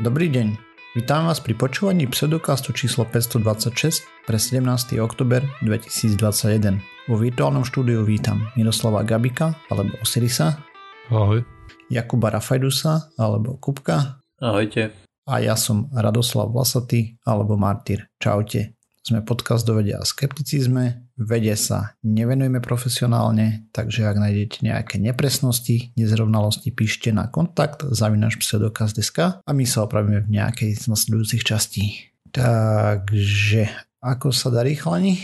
Dobrý deň, vítam vás pri počúvaní pseudokastu číslo 526 pre 17. oktober 2021. Vo virtuálnom štúdiu vítam Miroslava Gabika alebo Osirisa. Ahoj. Jakuba Rafajdusa alebo Kupka. Ahojte. A ja som Radoslav Vlasatý alebo Martyr. Čaute. Sme podcast do vedia a skepticizme. Vede sa nevenujeme profesionálne, takže ak nájdete nejaké nepresnosti, nezrovnalosti, píšte na kontakt zavinaš pseudokaz.sk a my sa opravíme v nejakej z nasledujúcich častí. Takže, ako sa darí chlani?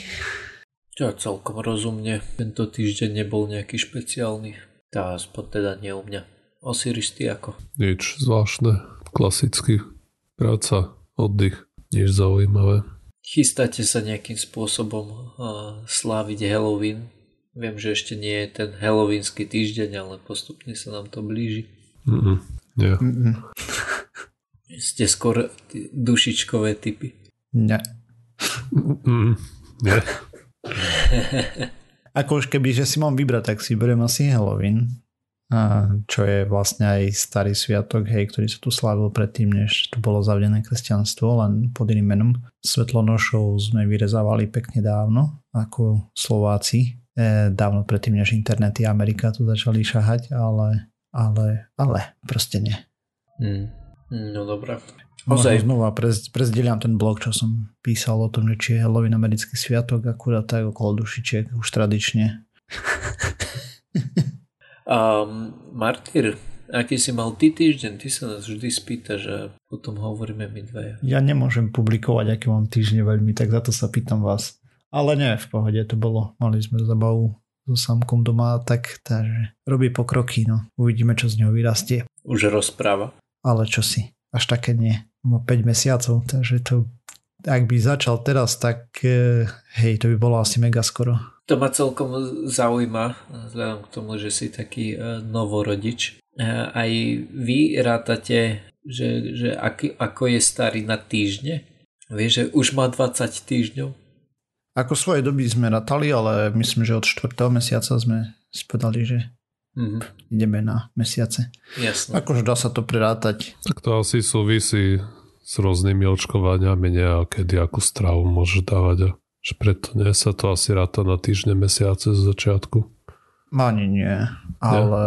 Ja celkom rozumne. Tento týždeň nebol nejaký špeciálny. Tá aspoň teda nie u mňa. Osiris, ty ako? Nič zvláštne. Klasicky. Práca, oddych. Nič zaujímavé. Chystáte sa nejakým spôsobom sláviť Halloween? Viem, že ešte nie je ten Halloweenský týždeň, ale postupne sa nám to blíži. Mm-mm. Nie. Mm-mm. Ste skôr tí dušičkové typy. Ne. Mm-mm. Nie. Ako už keby, že si mám vybrať, tak si beriem asi Halloween. A čo je vlastne aj starý sviatok, hej, ktorý sa tu slávil predtým, než tu bolo zavedené kresťanstvo, len pod iným menom. Svetlonošov sme vyrezávali pekne dávno, ako Slováci. E, dávno predtým, než internety Amerika tu začali šahať, ale, ale, ale, proste nie. Hmm. No dobré. Ozaj. znova prez, prezdieľam ten blog, čo som písal o tom, že či je Halloween americký sviatok, akurát tak okolo dušičiek, už tradične. Um, Martyr, aký si mal ty týždeň? Ty sa nás vždy spýtaš a potom hovoríme my dvaja. Ja nemôžem publikovať, aké mám týždne veľmi, tak za to sa pýtam vás. Ale nie, v pohode to bolo. Mali sme zabavu so samkom doma, tak takže robí pokroky, no. Uvidíme, čo z neho vyrastie. Už rozpráva. Ale čo si, až také nie. Má 5 mesiacov, takže to ak by začal teraz, tak eh, hej, to by bolo asi mega skoro. To ma celkom zaujíma, vzhľadom k tomu, že si taký e, novorodič. E, Aj vy rátate, že, že aký, ako je starý na týždne? Vieš, že už má 20 týždňov? Ako svojej doby sme ratali, ale myslím, že od 4. mesiaca sme spodali, že Mhm, ideme na mesiace. jasné. Akože dá sa to prerátať. Tak to asi súvisí s rôznymi očkovaniami, nie a kedy akú stravu môže dávať. A že preto nie sa to asi ráta na týždne, mesiace z začiatku. Ani nie, ale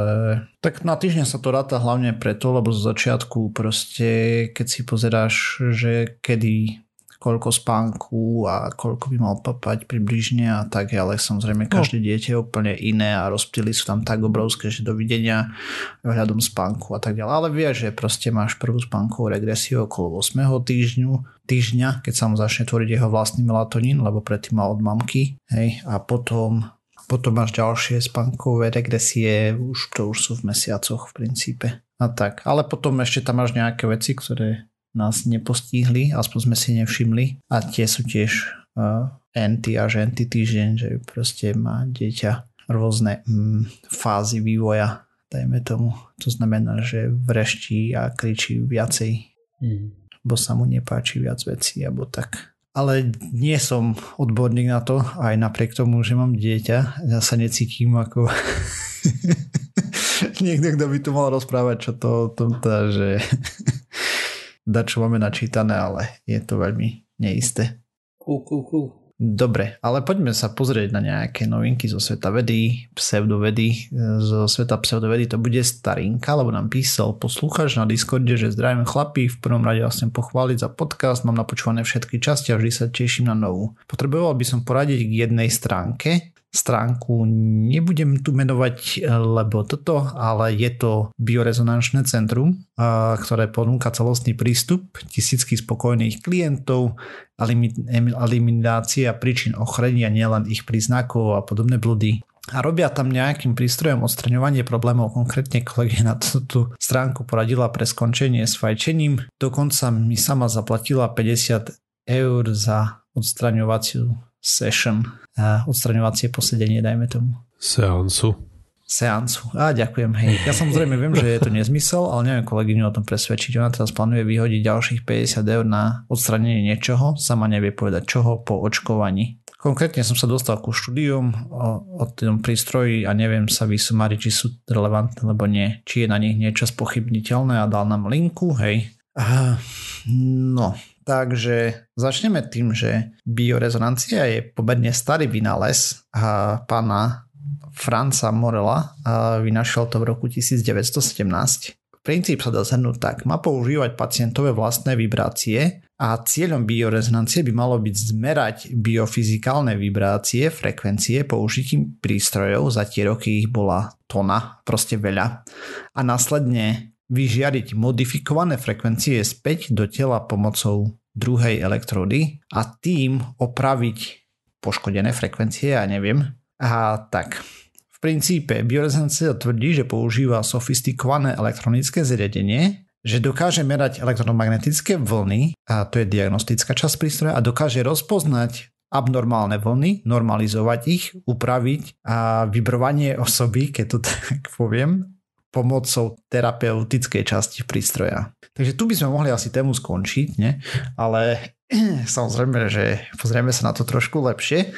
tak na týždeň sa to ráta hlavne preto, lebo z začiatku proste, keď si pozeráš, že kedy koľko spánku a koľko by mal papať približne a tak, ale samozrejme každé dieťa je úplne iné a rozptýly sú tam tak obrovské, že dovidenia ohľadom spánku a tak ďalej. Ale vieš, že proste máš prvú spánkovú regresiu okolo 8. týždňu, týždňa, keď sa mu začne tvoriť jeho vlastný melatonín, lebo predtým mal od mamky, hej, a potom potom máš ďalšie spánkové regresie, už to už sú v mesiacoch v princípe. A tak. Ale potom ešte tam máš nejaké veci, ktoré nás nepostihli, aspoň sme si nevšimli. A tie sú tiež uh, anti až anti týždeň, že proste má dieťa rôzne mm, fázy vývoja, dajme tomu. To znamená, že vreští a kričí viacej, Mhm. bo sa mu nepáči viac vecí, alebo tak. Ale nie som odborník na to, aj napriek tomu, že mám dieťa, ja sa necítim ako niekto, kto by tu mal rozprávať, čo to o tom tá, že da čo máme načítané, ale je to veľmi neisté. Cool, cool, cool. Dobre, ale poďme sa pozrieť na nejaké novinky zo sveta vedy, pseudovedy. Zo sveta pseudovedy to bude starinka, lebo nám písal posluchač na Discorde, že zdravím chlapí, v prvom rade vás chcem pochváliť za podcast, mám napočúvané všetky časti a vždy sa teším na novú. Potreboval by som poradiť k jednej stránke, stránku nebudem tu menovať, lebo toto, ale je to biorezonančné centrum, a, ktoré ponúka celostný prístup, tisícky spokojných klientov, eliminácia príčin ochorenia, nielen ich príznakov a podobné blúdy. A robia tam nejakým prístrojom odstraňovanie problémov, konkrétne kolegyňa túto stránku poradila pre skončenie s fajčením. Dokonca mi sama zaplatila 50 eur za odstraňovaciu session, odstraňovacie posedenie, dajme tomu Seansu. seancu. A ďakujem, hej. Ja samozrejme viem, že je to nezmysel, ale neviem kolegyňu o tom presvedčiť. Ona teraz plánuje vyhodiť ďalších 50 eur na odstranenie niečoho, sama nevie povedať čoho po očkovaní. Konkrétne som sa dostal ku štúdium o, o tom prístroji a neviem sa vysumariť, či sú relevantné, alebo nie. Či je na nich niečo spochybniteľné a dal nám linku, hej. Uh, no, takže začneme tým, že biorezonancia je pomerne starý vynález pána Franca Morela. Vynašiel to v roku 1917 Princíp sa dá zhrnúť tak. Má používať pacientové vlastné vibrácie a cieľom biorezonancie by malo byť zmerať biofyzikálne vibrácie, frekvencie použitím prístrojov, za tie roky ich bola tona, proste veľa. A následne vyžiariť modifikované frekvencie späť do tela pomocou druhej elektródy a tým opraviť poškodené frekvencie, ja neviem. A tak, princípe biorezonancia tvrdí, že používa sofistikované elektronické zariadenie, že dokáže merať elektromagnetické vlny, a to je diagnostická časť prístroja, a dokáže rozpoznať abnormálne vlny, normalizovať ich, upraviť a vybrovanie osoby, keď to tak poviem, pomocou terapeutickej časti prístroja. Takže tu by sme mohli asi tému skončiť, ne? ale samozrejme, že pozrieme sa na to trošku lepšie.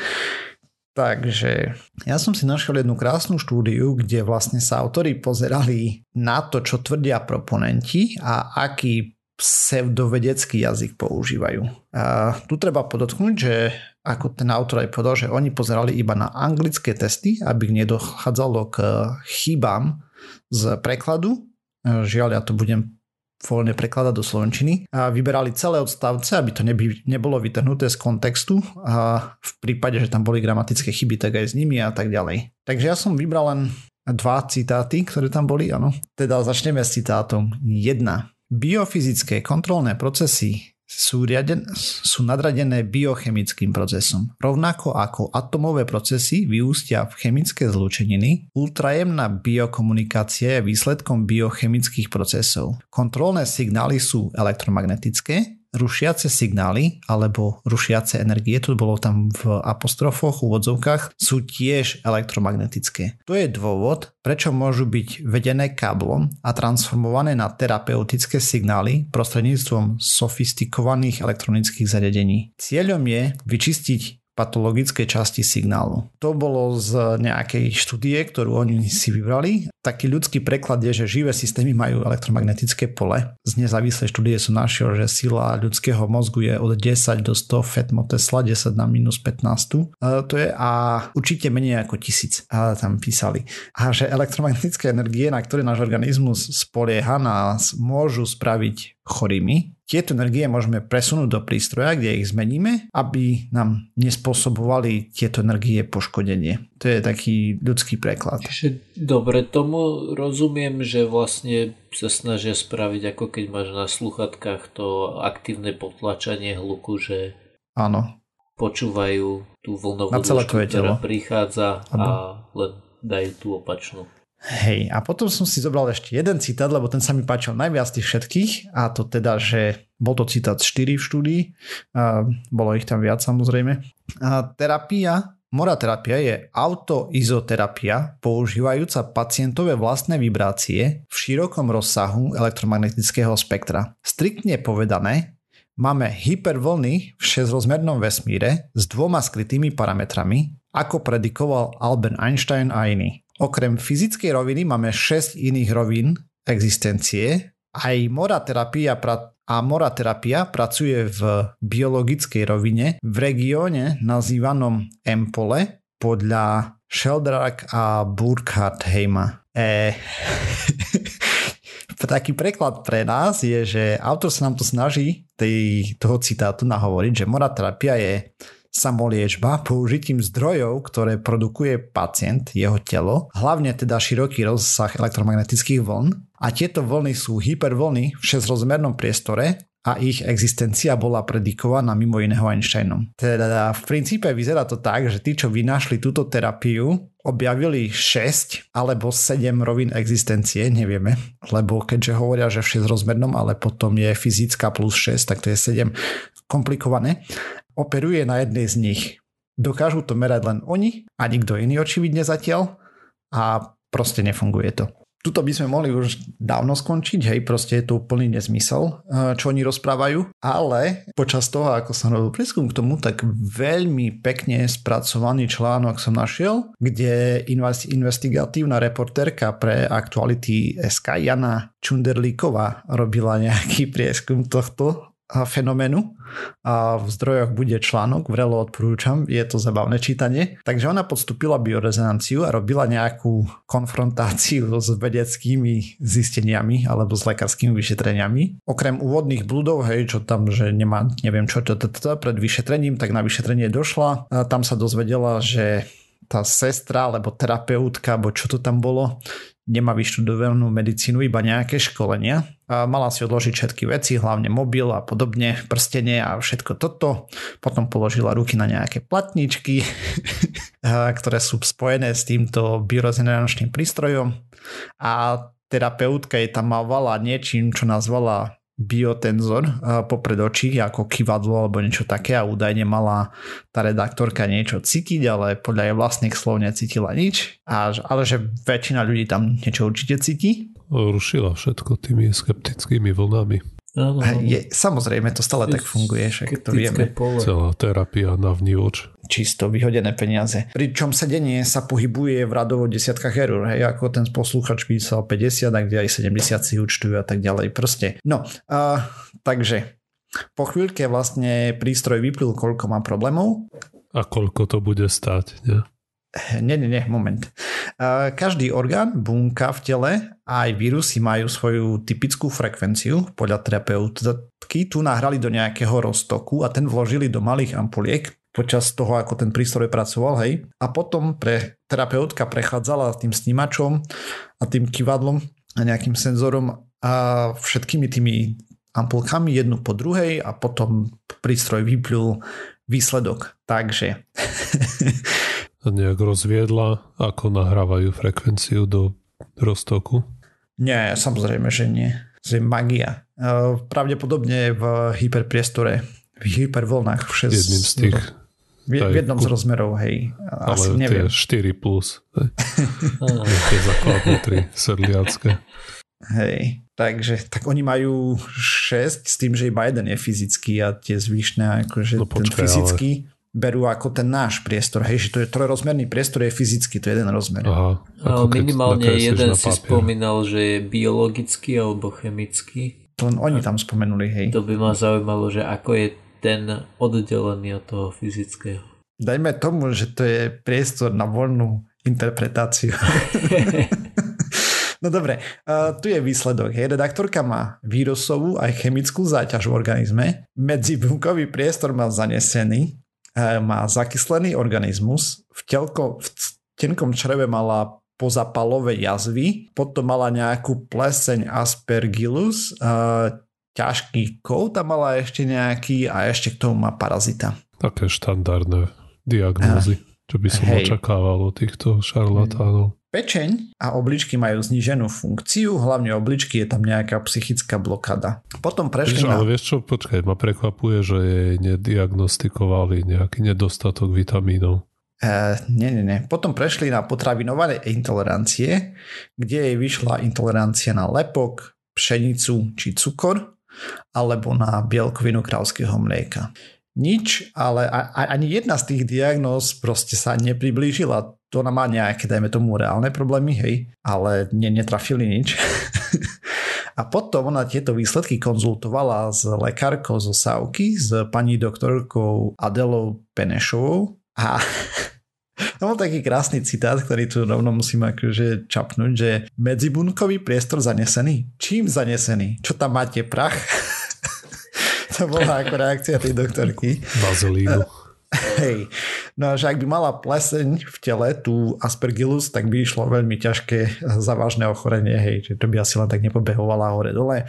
Takže ja som si našiel jednu krásnu štúdiu, kde vlastne sa autori pozerali na to, čo tvrdia proponenti a aký pseudovedecký jazyk používajú. A tu treba podotknúť, že ako ten autor aj povedal, že oni pozerali iba na anglické testy, aby nedochádzalo k chybám z prekladu. Žiaľ, ja to budem voľne prekladať do slovenčiny a vyberali celé odstavce, aby to neby, nebolo vytrhnuté z kontextu a v prípade, že tam boli gramatické chyby, tak aj s nimi a tak ďalej. Takže ja som vybral len dva citáty, ktoré tam boli, áno. Teda začneme s citátom 1. Biofyzické kontrolné procesy sú, riaden, sú nadradené biochemickým procesom. Rovnako ako atomové procesy vyústia v chemické zlúčeniny, ultrajemná biokomunikácia je výsledkom biochemických procesov. Kontrolné signály sú elektromagnetické, rušiace signály alebo rušiace energie, to bolo tam v apostrofoch, úvodzovkách, sú tiež elektromagnetické. To je dôvod, prečo môžu byť vedené káblom a transformované na terapeutické signály prostredníctvom sofistikovaných elektronických zariadení. Cieľom je vyčistiť patologickej časti signálu. To bolo z nejakej štúdie, ktorú oni si vybrali. Taký ľudský preklad je, že živé systémy majú elektromagnetické pole. Z nezávislej štúdie som našiel, že sila ľudského mozgu je od 10 do 100 fetmo Tesla, 10 na minus 15. A to je a určite menej ako tisíc. A tam písali. A že elektromagnetické energie, na ktoré náš organizmus spolieha, nás môžu spraviť chorými. Tieto energie môžeme presunúť do prístroja, kde ich zmeníme, aby nám nespôsobovali tieto energie poškodenie. To je taký ľudský preklad. Čiže dobre tomu rozumiem, že vlastne sa snažia spraviť ako keď máš na sluchatkách to aktívne potlačanie hluku, že Áno. počúvajú tú vlnovú dĺžku, ktorá prichádza a len dajú tú opačnú. Hej, a potom som si zobral ešte jeden citát, lebo ten sa mi páčil najviac tých všetkých a to teda, že bol to citát 4 v štúdii, a bolo ich tam viac samozrejme. A terapia, moraterapia je autoizoterapia používajúca pacientové vlastné vibrácie v širokom rozsahu elektromagnetického spektra. Striktne povedané, máme hypervlny v šesťrozmernom vesmíre s dvoma skrytými parametrami, ako predikoval Albert Einstein a iní. Okrem fyzickej roviny máme 6 iných rovín existencie. Aj moraterapia a moraterapia pracuje v biologickej rovine v regióne nazývanom Empole podľa Sheldrack a Burkhardt-Heima. E... taký preklad pre nás je, že autor sa nám to snaží tej, toho citátu nahovoriť, že moraterapia je samoliečba použitím zdrojov, ktoré produkuje pacient, jeho telo, hlavne teda široký rozsah elektromagnetických vln. A tieto vlny sú hypervlny v šesťrozmernom priestore a ich existencia bola predikovaná mimo iného Einsteinom. Teda v princípe vyzerá to tak, že tí, čo vynašli túto terapiu, objavili 6 alebo 7 rovín existencie, nevieme, lebo keďže hovoria, že v 6 rozmernom, ale potom je fyzická plus 6, tak to je 7 komplikované operuje na jednej z nich. Dokážu to merať len oni a nikto iný očividne zatiaľ a proste nefunguje to. tuto by sme mohli už dávno skončiť, hej, proste je to úplný nezmysel, čo oni rozprávajú, ale počas toho, ako som robil prieskum k tomu, tak veľmi pekne spracovaný článok som našiel, kde investigatívna reportérka pre Aktuality SK Jana Čunderlíková robila nejaký prieskum tohto fenoménu a v zdrojoch bude článok, vrelo odporúčam, je to zabavné čítanie. Takže ona podstúpila biorezonanciu a robila nejakú konfrontáciu s vedeckými zisteniami alebo s lekárskými vyšetreniami. Okrem úvodných bludov, hej, čo tam, že nemá, neviem čo, čo, pred vyšetrením, tak na vyšetrenie došla. A tam sa dozvedela, že tá sestra alebo terapeutka, alebo čo to tam bolo, nemá vyštudovanú medicínu, iba nejaké školenia. A mala si odložiť všetky veci, hlavne mobil a podobne, prstenie a všetko toto. Potom položila ruky na nejaké platničky, ktoré sú spojené s týmto biorezonačným prístrojom a terapeutka jej tam mávala niečím, čo nazvala biotenzor popred očí ako kivadlo alebo niečo také a údajne mala tá redaktorka niečo cítiť, ale podľa jej vlastných slov necítila nič. A, ale že väčšina ľudí tam niečo určite cíti. Rušila všetko tými skeptickými vlnami. Áno, je, samozrejme, to stále tak funguje, však to vieme. Pole. Celá terapia na vnívoč. Čisto vyhodené peniaze. Pričom sedenie sa pohybuje v radovo desiatkách eur, hej, ako ten poslúchač písal 50, a kde aj 70 si účtujú a tak ďalej. Proste. No, uh, takže po chvíľke vlastne prístroj vyplil, koľko má problémov. A koľko to bude stáť, nie? Nie, nie, nie, moment. Každý orgán, bunka v tele a aj vírusy majú svoju typickú frekvenciu podľa terapeutky. Tu nahrali do nejakého roztoku a ten vložili do malých ampuliek počas toho, ako ten prístroj pracoval, hej. A potom pre terapeutka prechádzala tým snímačom a tým kivadlom a nejakým senzorom a všetkými tými ampulkami jednu po druhej a potom prístroj vyplul výsledok. Takže nejak rozviedla, ako nahrávajú frekvenciu do roztoku? Nie, samozrejme, že nie. To je magia. E, pravdepodobne v hyperpriestore, v hypervlnách v 6... Jedným z tých... V, v jednom z rozmerov, hej. Asi ale neviem. tie 4 plus. tie základné 3 sedliacké. Hej, takže tak oni majú 6 s tým, že iba jeden je fyzický a tie zvyšné, akože no, počkaj, ten fyzický, ale berú ako ten náš priestor. Hej, že to je trojrozmerný priestor, je fyzicky, to je jeden rozmer. Aha, ako minimálne jeden si spomínal, že je biologický alebo chemický. To len oni tam spomenuli, hej. To by ma zaujímalo, že ako je ten oddelený od toho fyzického. Dajme tomu, že to je priestor na voľnú interpretáciu. No dobre, uh, tu je výsledok. Hej. Redaktorka má vírusovú aj chemickú záťaž v organizme. Medzibunkový priestor mal zanesený má zakyslený organizmus, v, telko, v tenkom čreve mala pozapalové jazvy, potom mala nejakú pleseň aspergillus, uh, ťažký kov tam mala ešte nejaký a ešte k tomu má parazita. Také štandardné diagnózy, uh, čo by som hej. očakával od týchto šarlatánov. Pečeň a obličky majú zníženú funkciu, hlavne obličky je tam nejaká psychická blokada. Potom prešli vieš, na... Ale vieš čo, počkaj, ma prekvapuje, že jej nediagnostikovali nejaký nedostatok vitamínov. Uh, nie, nie, nie. Potom prešli na potravinové intolerancie, kde jej vyšla intolerancia na lepok, pšenicu či cukor, alebo na bielkovinu krávského mlieka nič, ale ani jedna z tých diagnóz proste sa nepriblížila. To ona má nejaké, dajme tomu, reálne problémy, hej, ale ne, netrafili nič. A potom ona tieto výsledky konzultovala s lekárkou zo Sávky, s pani doktorkou Adelou Penešovou a to bol taký krásny citát, ktorý tu rovno musím akože čapnúť, že medzibunkový priestor zanesený. Čím zanesený? Čo tam máte, prach? to bola ako reakcia tej doktorky. Bazilínu. Hej, no a že ak by mala pleseň v tele, tú aspergillus, tak by išlo veľmi ťažké závažné ochorenie, hej, že to by asi len tak nepobehovala hore dole.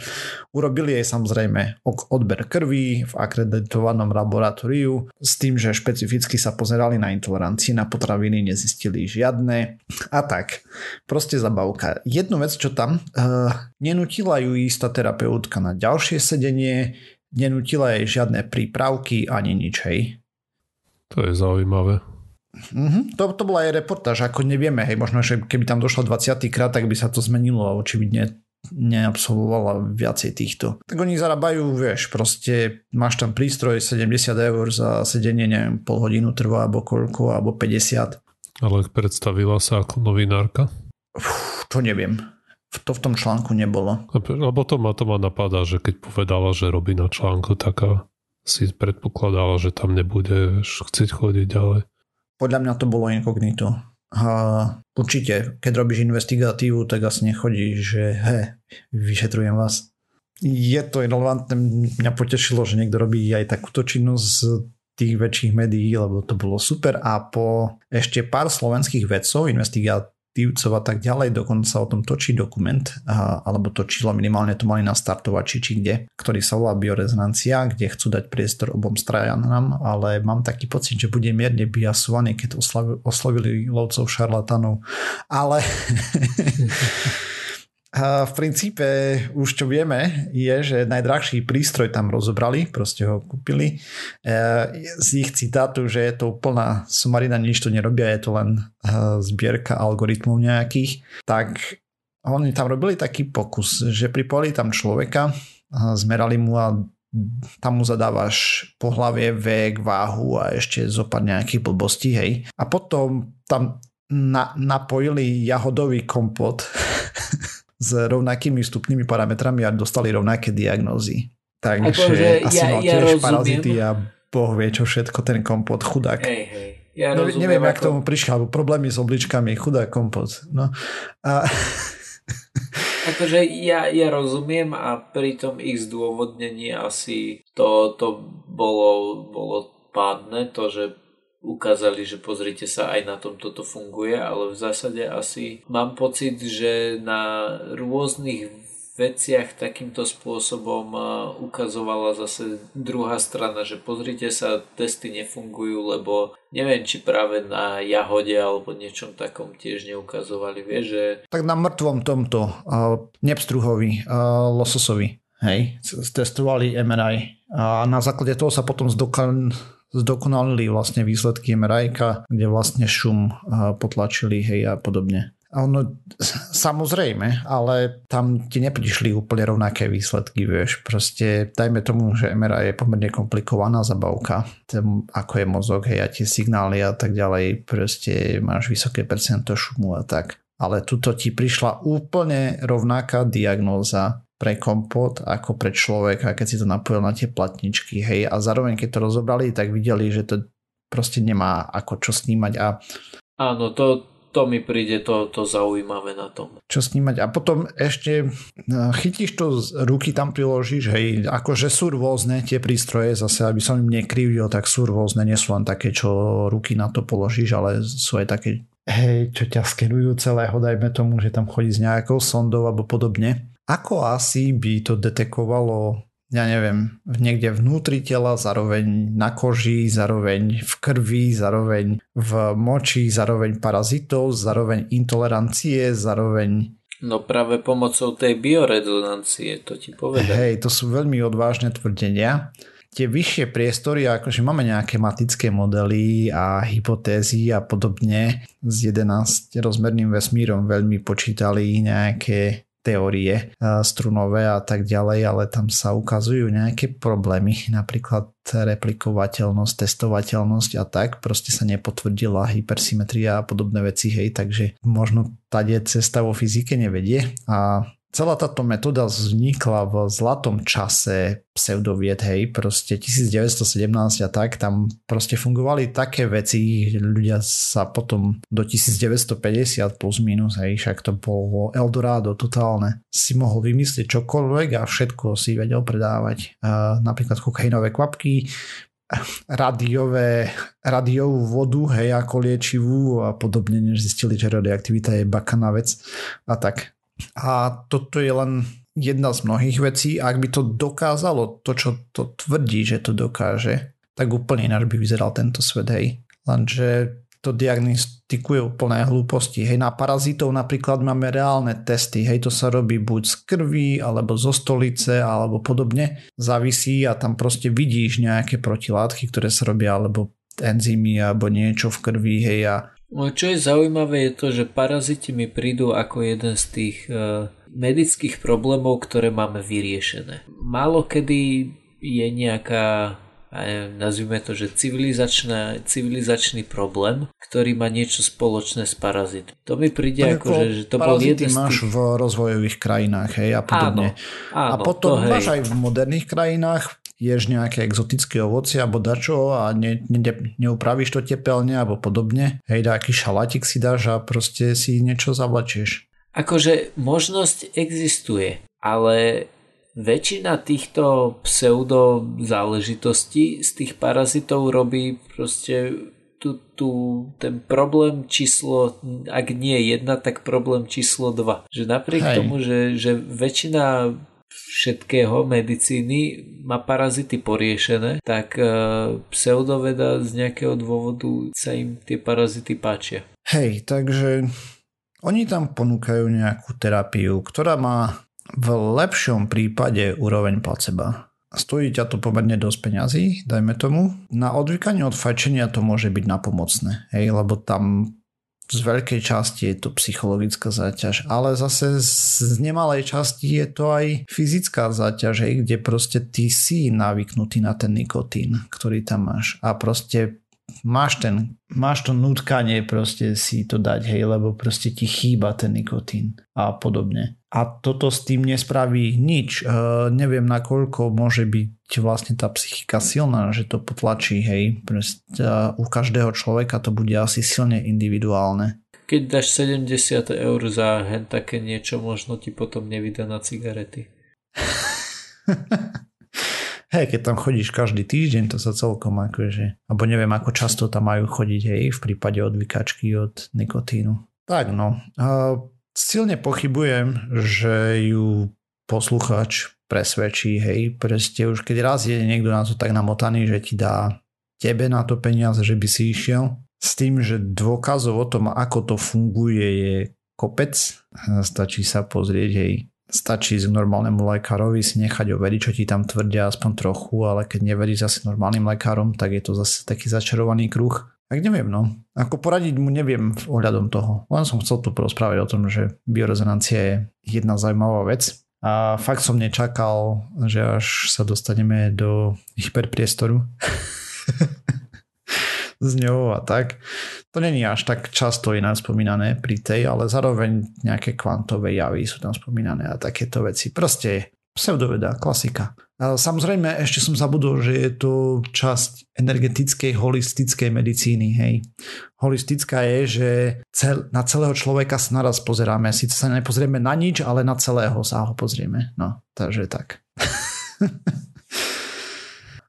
Urobili jej samozrejme odber krvi v akreditovanom laboratóriu s tým, že špecificky sa pozerali na intolerancie na potraviny, nezistili žiadne a tak. Proste zabavka. Jednu vec, čo tam, uh, nenutila ju istá terapeutka na ďalšie sedenie, nenutila jej žiadne prípravky ani nič, hej. To je zaujímavé. Mm-hmm. To, to bola aj reportáž, ako nevieme, hej, možno, že keby tam došlo 20 krát, tak by sa to zmenilo a očividne neabsolvovala viacej týchto. Tak oni zarábajú, vieš, proste máš tam prístroj 70 eur za sedenie, neviem, pol hodinu trvá, alebo koľko, alebo 50. Ale predstavila sa ako novinárka? Uf, to neviem. To v tom článku nebolo. Lebo to ma, to ma napadá, že keď povedala, že robí na článku, tak si predpokladala, že tam nebude chcieť chodiť ďalej. Podľa mňa to bolo inkognito. A určite, keď robíš investigatívu, tak asi nechodíš, že he, vyšetrujem vás. Je to relevantné, mňa potešilo, že niekto robí aj takúto činnosť z tých väčších médií, lebo to bolo super a po ešte pár slovenských vedcov, investiga- Tívcov a tak ďalej, dokonca o tom točí dokument, alebo točilo minimálne to mali na startovači či kde, ktorý sa volá biorezonancia, kde chcú dať priestor obom strajanám, ale mám taký pocit, že bude mierne biasovaný, keď oslovili lovcov šarlatanov. Ale V princípe už čo vieme je, že najdrahší prístroj tam rozobrali, proste ho kúpili. E, z ich citátu, že je to úplná somarina, nič to nerobia, je to len e, zbierka algoritmov nejakých, tak oni tam robili taký pokus, že pripojili tam človeka, zmerali mu a tam mu zadávaš pohlavie, vek, váhu a ešte zopad nejakých blbostí, hej. A potom tam na, napojili jahodový kompot s rovnakými vstupnými parametrami a dostali rovnaké diagnózy. Takže akože asi ja, mal tiež ja parazity a boh vie čo všetko, ten kompot, chudák. Hej, hej. Ja ne, neviem, ako... jak tomu prišiel, alebo problémy s obličkami, chudák kompot. No. A... Akože ja, ja rozumiem a pri tom ich zdôvodnení asi to, to bolo, bolo pádne, to, že ukázali, že pozrite sa, aj na tom toto funguje, ale v zásade asi mám pocit, že na rôznych veciach takýmto spôsobom ukazovala zase druhá strana, že pozrite sa, testy nefungujú, lebo neviem, či práve na jahode alebo niečom takom tiež neukazovali, vieš, že... Tak na mŕtvom tomto, uh, nepstruhovi, uh, lososovi, hej, testovali MRI a na základe toho sa potom zdokal zdokonalili vlastne výsledky MRI, kde vlastne šum potlačili hej a podobne. Ono, samozrejme, ale tam ti neprišli úplne rovnaké výsledky, vieš. Proste dajme tomu, že MRI je pomerne komplikovaná zabavka, tým, ako je mozog, hej, a tie signály a tak ďalej, proste máš vysoké percento šumu a tak. Ale tuto ti prišla úplne rovnaká diagnóza pre kompot ako pre človeka, keď si to napojil na tie platničky, hej, a zároveň keď to rozobrali, tak videli, že to proste nemá ako čo snímať a Áno, to, to mi príde to, to zaujímavé na tom. Čo snímať. A potom ešte no, chytíš to z ruky, tam priložíš, hej, akože sú rôzne tie prístroje, zase aby som im nekrivil, tak sú rôzne, nie sú len také, čo ruky na to položíš, ale sú aj také, hej, čo ťa skenujú celého, dajme tomu, že tam chodí s nejakou sondou alebo podobne ako asi by to detekovalo ja neviem, niekde vnútri tela, zároveň na koži, zároveň v krvi, zároveň v moči, zároveň parazitov, zároveň intolerancie, zároveň... No práve pomocou tej biorezonancie, to ti povedal. Hej, to sú veľmi odvážne tvrdenia. Tie vyššie priestory, akože máme nejaké matické modely a hypotézy a podobne s 11 rozmerným vesmírom veľmi počítali nejaké teórie strunové a tak ďalej, ale tam sa ukazujú nejaké problémy, napríklad replikovateľnosť, testovateľnosť a tak, proste sa nepotvrdila hypersymetria a podobné veci, hej, takže možno tá cesta vo fyzike nevedie a celá táto metóda vznikla v zlatom čase pseudovied, hej, proste 1917 a tak, tam proste fungovali také veci, ľudia sa potom do 1950 plus minus, hej, však to bolo Eldorado totálne, si mohol vymyslieť čokoľvek a všetko si vedel predávať. Uh, napríklad kokainové kvapky, radiové, radiovú vodu, hej, ako liečivú a podobne, než zistili, že radioaktivita je bakaná vec a tak. A toto je len jedna z mnohých vecí. Ak by to dokázalo to, čo to tvrdí, že to dokáže, tak úplne ináč by vyzeral tento svet, hej. Lenže to diagnostikuje úplné hlúposti. Hej, na parazitov napríklad máme reálne testy. Hej, to sa robí buď z krvi, alebo zo stolice, alebo podobne. Závisí a tam proste vidíš nejaké protilátky, ktoré sa robia, alebo enzymy alebo niečo v krvi, hej a No, čo je zaujímavé je to, že paraziti mi prídu ako jeden z tých uh, medických problémov, ktoré máme vyriešené. Málo kedy je nejaká nazvime to, že civilizačný problém, ktorý má niečo spoločné s parazit. To mi príde ako, ako že, že to bol jeden máš v rozvojových krajinách hej, a podobne. Áno, áno, a potom to, máš aj v moderných krajinách, ješ nejaké exotické ovocie alebo dačo a ne, ne, neupravíš to tepelne alebo podobne. Hej, aký šalatik si dáš a proste si niečo zavlačieš. Akože možnosť existuje, ale väčšina týchto pseudo záležitostí z tých parazitov robí proste tu, tu, ten problém číslo, ak nie jedna, tak problém číslo dva. Že napriek Hej. tomu, že, že väčšina všetkého medicíny má parazity poriešené, tak e, pseudoveda z nejakého dôvodu sa im tie parazity páčia. Hej, takže oni tam ponúkajú nejakú terapiu, ktorá má v lepšom prípade úroveň placeba. Stojí ťa to pomerne dosť peňazí, dajme tomu. Na odvykanie od fajčenia to môže byť napomocné, hej, lebo tam z veľkej časti je to psychologická záťaž, ale zase z nemalej časti je to aj fyzická záťaž, hej, kde proste ty si navyknutý na ten nikotín, ktorý tam máš a proste máš, ten, máš to nutkanie proste si to dať, hej, lebo proste ti chýba ten nikotín a podobne. A toto s tým nespraví nič. E, neviem, nakoľko môže byť vlastne tá psychika silná, že to potlačí, hej. Proste, e, u každého človeka to bude asi silne individuálne. Keď dáš 70 eur za hen také niečo, možno ti potom nevydá na cigarety. Hej, keď tam chodíš každý týždeň, to sa celkom akože, alebo neviem, ako často tam majú chodiť, hej, v prípade odvykačky od nikotínu. Tak no, uh, silne pochybujem, že ju posluchač presvedčí, hej, proste už keď raz je niekto na to tak namotaný, že ti dá tebe na to peniaze, že by si išiel, s tým, že dôkazov o tom, ako to funguje, je kopec. Stačí sa pozrieť, hej, stačí z normálnemu lekárovi si nechať overiť, čo ti tam tvrdia aspoň trochu, ale keď neveríš zase normálnym lekárom, tak je to zase taký začarovaný kruh. Tak neviem, no. Ako poradiť mu neviem ohľadom toho. Len som chcel tu porozprávať o tom, že biorezonancia je jedna zaujímavá vec. A fakt som nečakal, že až sa dostaneme do hyperpriestoru. s ňou a tak. To není až tak často iná spomínané pri tej, ale zároveň nejaké kvantové javy sú tam spomínané a takéto veci. Proste pseudoveda, klasika. Samozrejme, ešte som zabudol, že je to časť energetickej holistickej medicíny. Hej. Holistická je, že cel, na celého človeka sa naraz pozeráme. Sice sa nepozrieme na nič, ale na celého sa ho pozrieme. No, takže tak.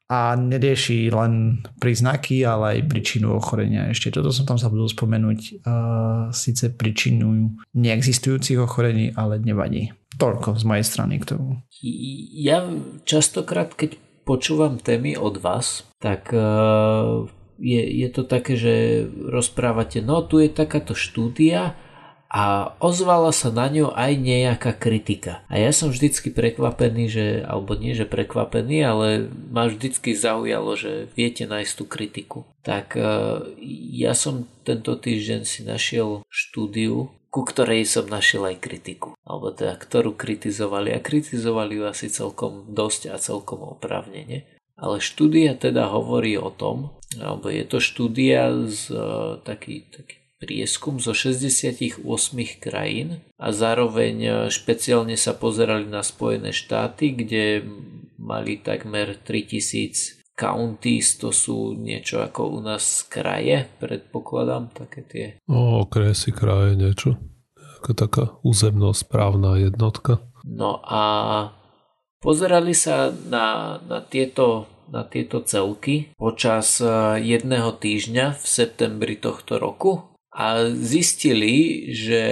a nerieši len príznaky, ale aj príčinu ochorenia. Ešte toto som tam zabudol spomenúť. Uh, Sice príčinu neexistujúcich ochorení, ale nevadí. Toľko z mojej strany k tomu. Ja častokrát, keď počúvam témy od vás, tak uh, je, je to také, že rozprávate, no tu je takáto štúdia, a ozvala sa na ňu aj nejaká kritika. A ja som vždycky prekvapený, že, alebo nie že prekvapený, ale ma vždycky zaujalo, že viete nájsť tú kritiku. Tak e, ja som tento týždeň si našiel štúdiu, ku ktorej som našiel aj kritiku. Alebo teda, ktorú kritizovali. A kritizovali ju asi celkom dosť a celkom oprávnene. Ale štúdia teda hovorí o tom, alebo je to štúdia z uh, taký, taký prieskum zo 68 krajín a zároveň e, špeciálne sa pozerali na Spojené štáty, kde mali takmer 3000 counties, to sú niečo ako u nás kraje, predpokladám, také tie. O, okresy kraje niečo. Ako taká územno-správna jednotka. No a pozerali sa na, na tieto na tieto celky počas e, jedného týždňa v septembri tohto roku a zistili, že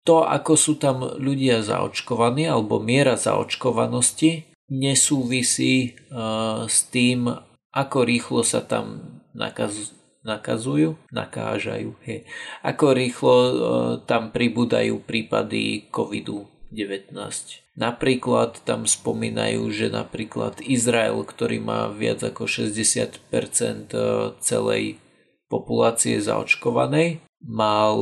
to, ako sú tam ľudia zaočkovaní alebo miera zaočkovanosti nesúvisí uh, s tým, ako rýchlo sa tam nakaz, nakazujú, nakážajú, hej. ako rýchlo uh, tam pribúdajú prípady covidu 19. Napríklad tam spomínajú, že napríklad Izrael, ktorý má viac ako 60% celej populácie zaočkovanej, mal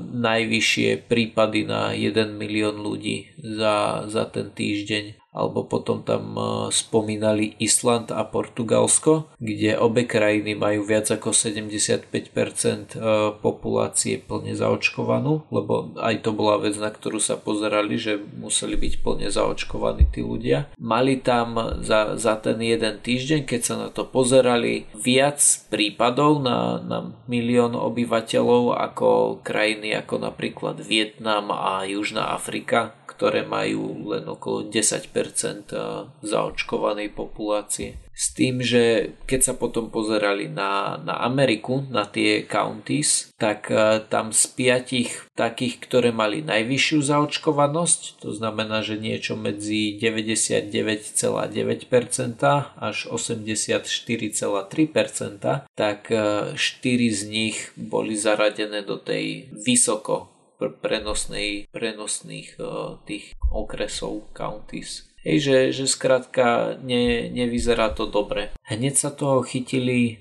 najvyššie prípady na 1 milión ľudí za, za ten týždeň alebo potom tam e, spomínali Island a Portugalsko, kde obe krajiny majú viac ako 75% e, populácie plne zaočkovanú, lebo aj to bola vec, na ktorú sa pozerali, že museli byť plne zaočkovaní tí ľudia. Mali tam za, za ten jeden týždeň, keď sa na to pozerali, viac prípadov na, na milión obyvateľov ako krajiny ako napríklad Vietnam a Južná Afrika, ktoré majú len okolo 10% zaočkovanej populácie. S tým, že keď sa potom pozerali na, na Ameriku, na tie counties, tak tam z piatich takých, ktoré mali najvyššiu zaočkovanosť, to znamená, že niečo medzi 99,9% až 84,3%, tak 4 z nich boli zaradené do tej vysoko prenosnej, prenosných uh, tých okresov, counties. Hej, že, že skrátka ne, nevyzerá to dobre. Hneď sa toho chytili e,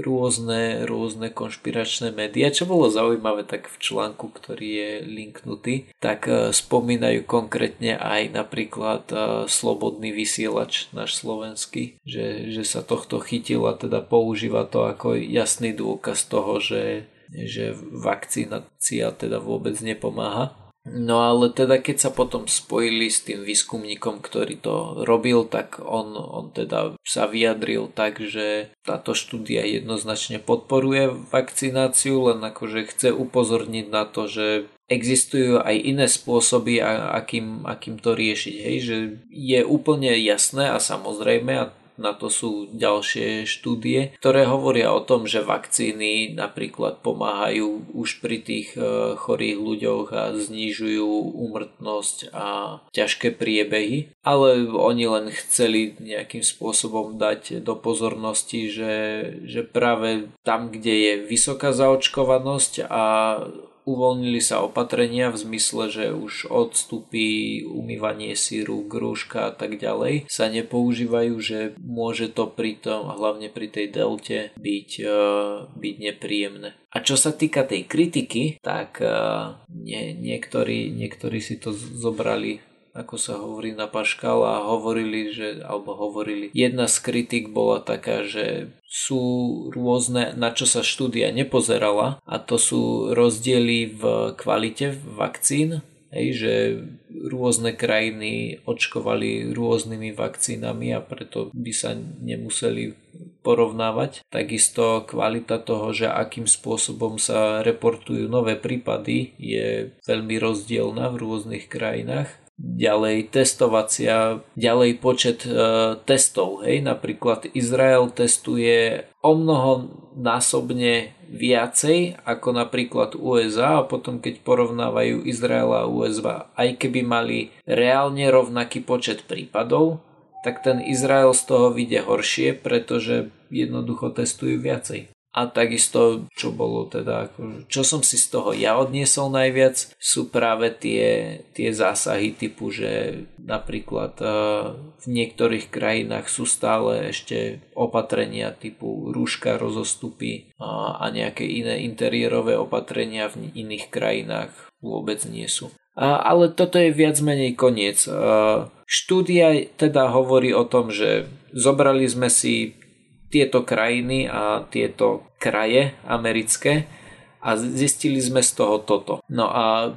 rôzne, rôzne konšpiračné médiá, čo bolo zaujímavé tak v článku, ktorý je linknutý, tak e, spomínajú konkrétne aj napríklad slobodný vysielač náš slovenský, že, že sa tohto chytil a teda používa to ako jasný dôkaz toho, že že vakcícia teda vôbec nepomáha. No ale teda keď sa potom spojili s tým výskumníkom, ktorý to robil, tak on, on teda sa vyjadril tak, že táto štúdia jednoznačne podporuje vakcináciu, len akože chce upozorniť na to, že existujú aj iné spôsoby, akým, akým to riešiť. Hej? Že je úplne jasné a samozrejme, a na to sú ďalšie štúdie, ktoré hovoria o tom, že vakcíny napríklad pomáhajú už pri tých e, chorých ľuďoch a znižujú úmrtnosť a ťažké priebehy, ale oni len chceli nejakým spôsobom dať do pozornosti, že, že práve tam, kde je vysoká zaočkovanosť a uvoľnili sa opatrenia v zmysle, že už odstupí umývanie síru, grúška a tak ďalej, sa nepoužívajú, že môže to pri tom, hlavne pri tej delte, byť, uh, byť nepríjemné. A čo sa týka tej kritiky, tak uh, nie, niektorí, niektorí si to zobrali ako sa hovorí na paškal a hovorili, že, alebo hovorili, jedna z kritik bola taká, že sú rôzne, na čo sa štúdia nepozerala a to sú rozdiely v kvalite vakcín, hej, že rôzne krajiny očkovali rôznymi vakcínami a preto by sa nemuseli porovnávať. Takisto kvalita toho, že akým spôsobom sa reportujú nové prípady je veľmi rozdielna v rôznych krajinách ďalej testovacia, ďalej počet e, testov. Hej. Napríklad Izrael testuje o mnoho násobne viacej ako napríklad USA a potom keď porovnávajú Izrael a USA, aj keby mali reálne rovnaký počet prípadov, tak ten Izrael z toho vyjde horšie, pretože jednoducho testujú viacej. A takisto, čo bolo teda, čo som si z toho ja odniesol najviac, sú práve tie, tie zásahy typu, že napríklad e, v niektorých krajinách sú stále ešte opatrenia typu rúška, rozostupy a, a nejaké iné interiérové opatrenia v iných krajinách vôbec nie sú. Ale toto je viac menej koniec. E, štúdia teda hovorí o tom, že zobrali sme si tieto krajiny a tieto kraje americké a zistili sme z toho toto. No a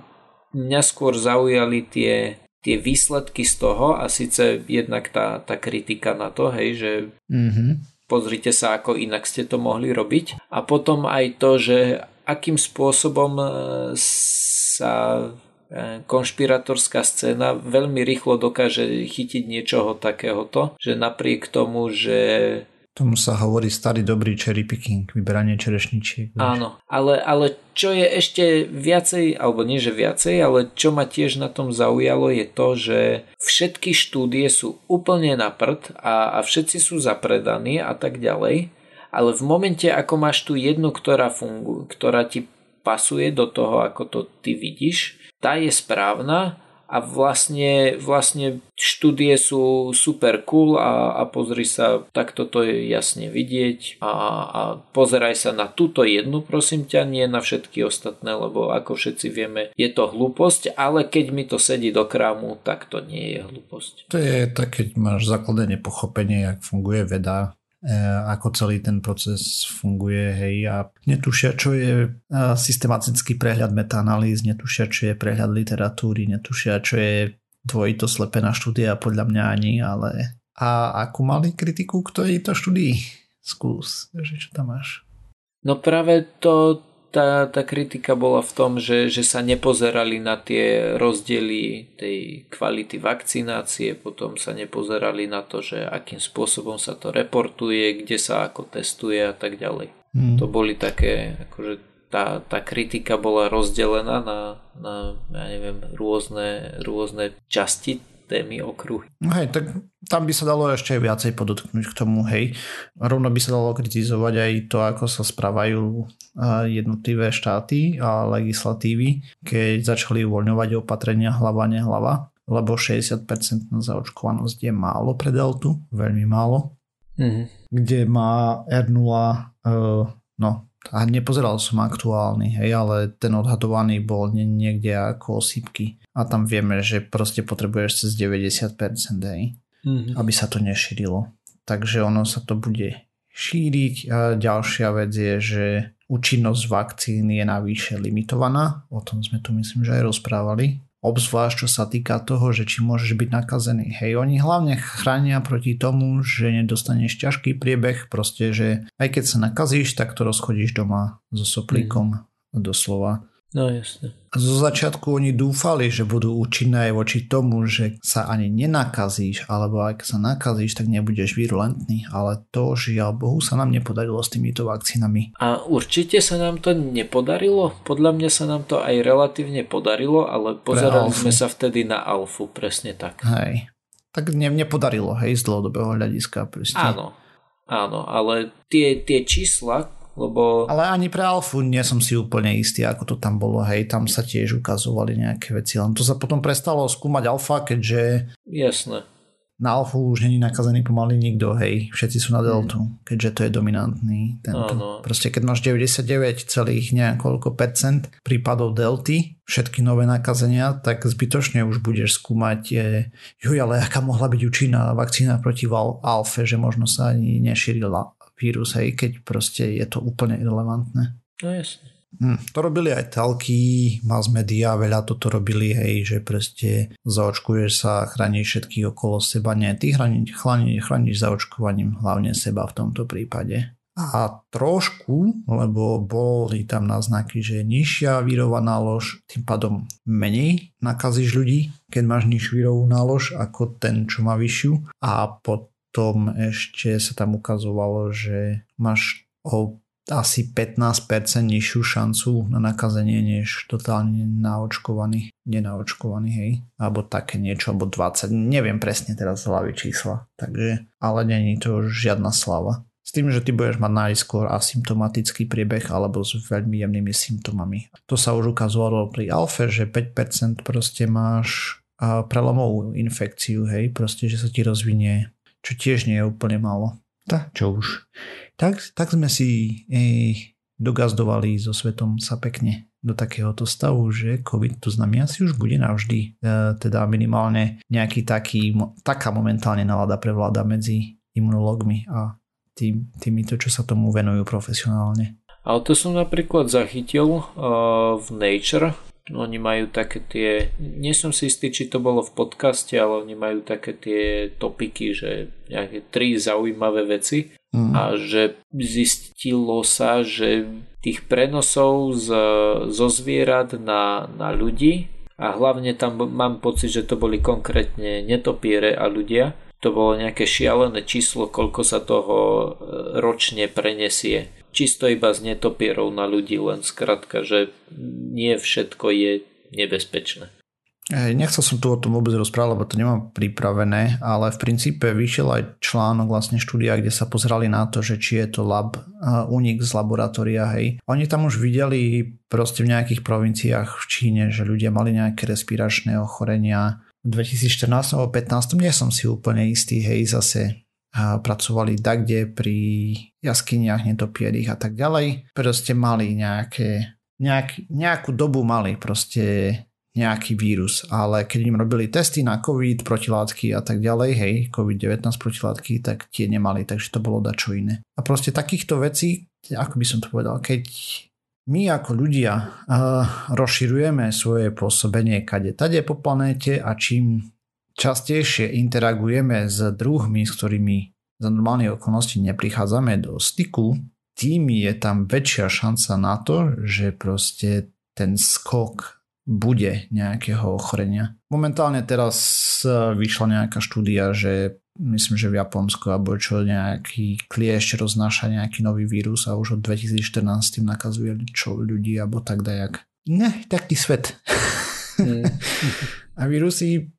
mňa skôr zaujali tie, tie výsledky z toho a síce jednak tá, tá kritika na to, hej, že mm-hmm. pozrite sa, ako inak ste to mohli robiť a potom aj to, že akým spôsobom e, sa e, konšpiratorská scéna veľmi rýchlo dokáže chytiť niečoho takéhoto, že napriek tomu, že Tomu sa hovorí starý dobrý cherry picking, vyberanie čerešničiek. Áno, ale, ale čo je ešte viacej, alebo nie že viacej, ale čo ma tiež na tom zaujalo je to, že všetky štúdie sú úplne na prd a, a všetci sú zapredaní a tak ďalej, ale v momente, ako máš tu jednu, ktorá funguje, ktorá ti pasuje do toho, ako to ty vidíš, tá je správna a vlastne, vlastne štúdie sú super cool a, a pozri sa, takto to je jasne vidieť a, a pozeraj sa na túto jednu prosím ťa, nie na všetky ostatné, lebo ako všetci vieme, je to hlúposť, ale keď mi to sedí do krámu, tak to nie je hlúposť. To je tak, keď máš základné pochopenie, jak funguje veda, ako celý ten proces funguje, hej, a netušia, čo je e, systematický prehľad metaanalýz, netušia, čo je prehľad literatúry, netušia, čo je dvojito slepená štúdia, podľa mňa ani, ale a akú mali kritiku k tejto štúdii? Skús, že čo tam máš? No práve to, tá, tá kritika bola v tom, že, že sa nepozerali na tie rozdiely tej kvality vakcinácie, potom sa nepozerali na to, že akým spôsobom sa to reportuje, kde sa ako testuje a tak ďalej. Hmm. To boli také, akože tá, tá kritika bola rozdelená na, na ja neviem, rôzne, rôzne časti témy, okruhy. No hej, tak tam by sa dalo ešte viacej podotknúť k tomu, hej. Rovno by sa dalo kritizovať aj to, ako sa správajú jednotlivé štáty a legislatívy, keď začali uvoľňovať opatrenia hlava, nehlava, lebo 60% na zaočkovanosť je málo pre deltu, veľmi málo. Mm-hmm. Kde má R0, uh, no a nepozeral som aktuálny, hej, ale ten odhadovaný bol niekde ako osýpky. A tam vieme, že proste potrebuješ cez 90%, hej, mm-hmm. aby sa to nešírilo. Takže ono sa to bude šíriť. A ďalšia vec je, že účinnosť vakcín je navyše limitovaná. O tom sme tu myslím, že aj rozprávali obzvlášť čo sa týka toho, že či môžeš byť nakazený. Hej, oni hlavne chránia proti tomu, že nedostaneš ťažký priebeh, proste, že aj keď sa nakazíš, tak to rozchodíš doma so soplíkom, mm. doslova. No jasne. Zo začiatku oni dúfali, že budú účinné aj voči tomu, že sa ani nenakazíš, alebo ak sa nakazíš, tak nebudeš virulentný, ale to žiaľ Bohu sa nám nepodarilo s týmito vakcínami. A určite sa nám to nepodarilo? Podľa mňa sa nám to aj relatívne podarilo, ale pozerali sme sa vtedy na alfu, presne tak. Hej. Tak ne, nepodarilo, hej, z dlhodobého hľadiska. Proste. Áno, áno, ale tie, tie čísla, lebo... Ale ani pre Alfu nie som si úplne istý, ako to tam bolo, hej, tam sa tiež ukazovali nejaké veci, len to sa potom prestalo skúmať Alfa, keďže... Jasné. Na Alfu už není nakazený pomaly nikto, hej, všetci sú na hmm. Deltu, hmm. keďže to je dominantný tento. Áno. Proste keď máš 99 celých nejakoľko percent prípadov Delty, všetky nové nakazenia, tak zbytočne už budeš skúmať, je, juj, ale aká mohla byť účinná vakcína proti Alfe, že možno sa ani nešírila vírus, hej, keď proste je to úplne irrelevantné. No jasne. Hm, to robili aj telky, mass media, veľa toto robili, hej, že proste zaočkuješ sa, chrániš všetkých okolo seba. Nie, ty chrániš, chrániš, chrániš zaočkovaním hlavne seba v tomto prípade. A trošku, lebo boli tam náznaky, že nižšia vírová nálož, tým pádom menej nakazíš ľudí, keď máš nižšiu vírovú nálož ako ten, čo má vyššiu. A pod potom ešte sa tam ukazovalo, že máš o asi 15% nižšiu šancu na nakazenie než totálne naočkovaný, nenaočkovaný, hej, alebo také niečo, alebo 20, neviem presne teraz z hlavy čísla, takže, ale není to žiadna slava. S tým, že ty budeš mať najskôr asymptomatický priebeh alebo s veľmi jemnými symptomami. To sa už ukazovalo pri alfe, že 5% proste máš prelomovú infekciu, hej, proste, že sa ti rozvinie čo tiež nie je úplne málo. Tak čo už. Tak, tak sme si ej, dogazdovali so svetom sa pekne do takéhoto stavu, že COVID tu s nami asi už bude navždy. E, teda minimálne nejaký taký, taká momentálne nalada prevláda medzi imunológmi a tým, týmito, čo sa tomu venujú profesionálne. Ale to som napríklad zachytil uh, v Nature, oni majú také tie, nie som si istý, či to bolo v podcaste, ale oni majú také tie topiky, že nejaké tri zaujímavé veci mm. a že zistilo sa, že tých prenosov z, zo zvierat na, na ľudí a hlavne tam mám pocit, že to boli konkrétne netopiere a ľudia, to bolo nejaké šialené číslo, koľko sa toho e, ročne prenesie čisto iba z netopierov na ľudí, len skratka, že nie všetko je nebezpečné. Nechcel som tu o tom vôbec rozprávať, lebo to nemám pripravené, ale v princípe vyšiel aj článok, vlastne štúdia, kde sa pozerali na to, že či je to lab, unik z laboratória, hej. Oni tam už videli proste v nejakých provinciách v Číne, že ľudia mali nejaké respiračné ochorenia. V 2014 alebo 2015 nie som si úplne istý, hej, zase pracovali takde pri jaskyniach netopierých a tak ďalej. Proste mali nejaké, nejak, nejakú dobu mali proste nejaký vírus, ale keď im robili testy na COVID, protilátky a tak ďalej, hej, COVID-19 protilátky, tak tie nemali, takže to bolo dačo iné. A proste takýchto vecí, ako by som to povedal, keď my ako ľudia uh, rozširujeme svoje pôsobenie kade tade po planéte a čím častejšie interagujeme s druhmi, s ktorými za normálne okolnosti neprichádzame do styku, tým je tam väčšia šanca na to, že proste ten skok bude nejakého ochorenia. Momentálne teraz vyšla nejaká štúdia, že myslím, že v Japonsku alebo čo nejaký kliešť roznáša nejaký nový vírus a už od 2014 tým nakazuje čo ľudí alebo tak dajak. Ne, taký svet. Mm. a vírusy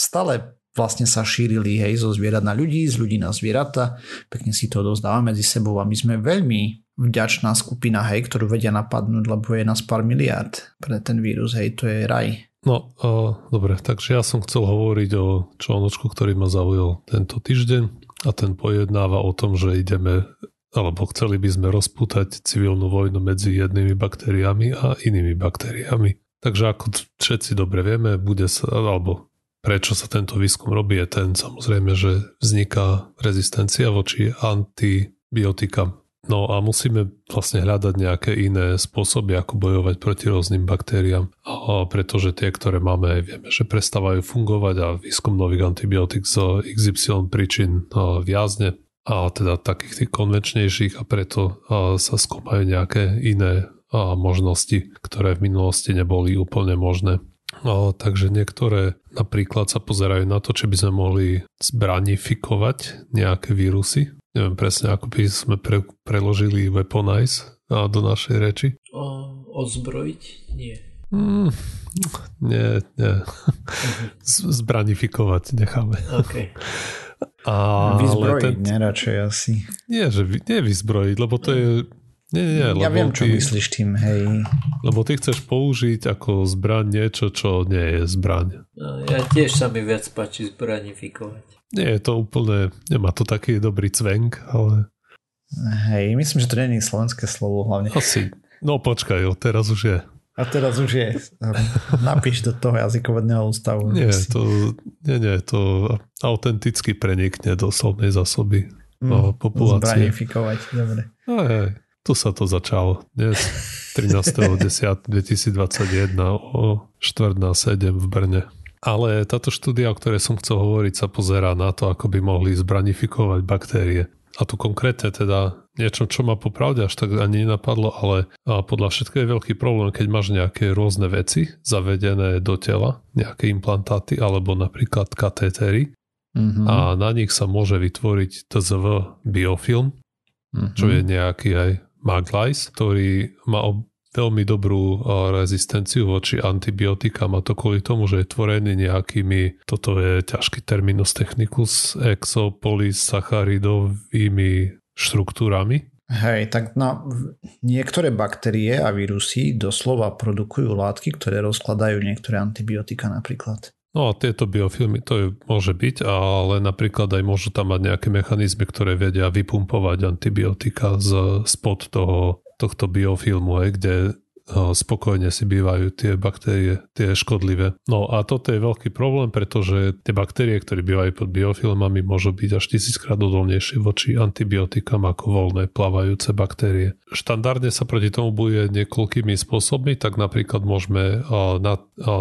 stále vlastne sa šírili hej, zo zvierat na ľudí, z ľudí na zvieratá. Pekne si to dozdávame medzi sebou a my sme veľmi vďačná skupina, hej, ktorú vedia napadnúť, lebo je nás pár miliard pre ten vírus, hej, to je raj. No, uh, dobre, takže ja som chcel hovoriť o článočku, ktorý ma zaujal tento týždeň a ten pojednáva o tom, že ideme alebo chceli by sme rozpútať civilnú vojnu medzi jednými baktériami a inými baktériami. Takže ako všetci dobre vieme, bude sa, alebo prečo sa tento výskum robí, je ten samozrejme, že vzniká rezistencia voči antibiotikám. No a musíme vlastne hľadať nejaké iné spôsoby, ako bojovať proti rôznym baktériám, a pretože tie, ktoré máme, vieme, že prestávajú fungovať a výskum nových antibiotík z XY príčin viazne a teda takých tých konvenčnejších a preto sa skúmajú nejaké iné možnosti, ktoré v minulosti neboli úplne možné. No, takže niektoré napríklad sa pozerajú na to, či by sme mohli zbranifikovať nejaké vírusy, neviem presne, ako by sme pre, preložili weaponize do našej reči. O, ozbrojiť? Nie. Mm, nie, nie. Z, zbranifikovať necháme. Okay. A, vyzbrojiť, ten... nie, radšej asi. Nie, že vy, nie vyzbrojiť, lebo to je... Nie, nie, ja lebo viem, čo ty, myslíš tým, hej. Lebo ty chceš použiť ako zbraň niečo, čo nie je zbraň. No, ja tiež sa mi viac páči zbranifikovať. Nie je to úplne, nemá to taký dobrý cvenk, ale... Hej, myslím, že to je slovenské slovo hlavne. Asi. No počkaj, jo, teraz už je. A teraz už je. Napíš do toho jazykovedného ústavu. Nie, to, nie, nie, to autenticky prenikne do slovnej zásoby mm, populácie. Zbranifikovať, dobre. Aj, tu sa to začalo. Dnes 13.10.2021 o 4 na 7 v Brne. Ale táto štúdia, o ktorej som chcel hovoriť, sa pozerá na to, ako by mohli zbranifikovať baktérie. A tu konkrétne teda niečo, čo ma popravde až tak ani nenapadlo, ale podľa všetko je veľký problém, keď máš nejaké rôzne veci zavedené do tela, nejaké implantáty alebo napríklad katétery mm-hmm. a na nich sa môže vytvoriť TZV biofilm, mm-hmm. čo je nejaký aj maglice, ktorý má veľmi dobrú rezistenciu voči antibiotikám a to kvôli tomu, že je tvorený nejakými, toto je ťažký terminus technicus, exopolysacharidovými štruktúrami. Hej, tak na niektoré baktérie a vírusy doslova produkujú látky, ktoré rozkladajú niektoré antibiotika napríklad. No a tieto biofilmy to je, môže byť, ale napríklad aj môžu tam mať nejaké mechanizmy, ktoré vedia vypumpovať antibiotika z, spod toho tohto biofilmu, aj, kde spokojne si bývajú tie baktérie, tie škodlivé. No a toto je veľký problém, pretože tie baktérie, ktoré bývajú pod biofilmami, môžu byť až tisíckrát odolnejšie voči antibiotikám ako voľné plávajúce baktérie. Štandardne sa proti tomu bude niekoľkými spôsobmi, tak napríklad môžeme na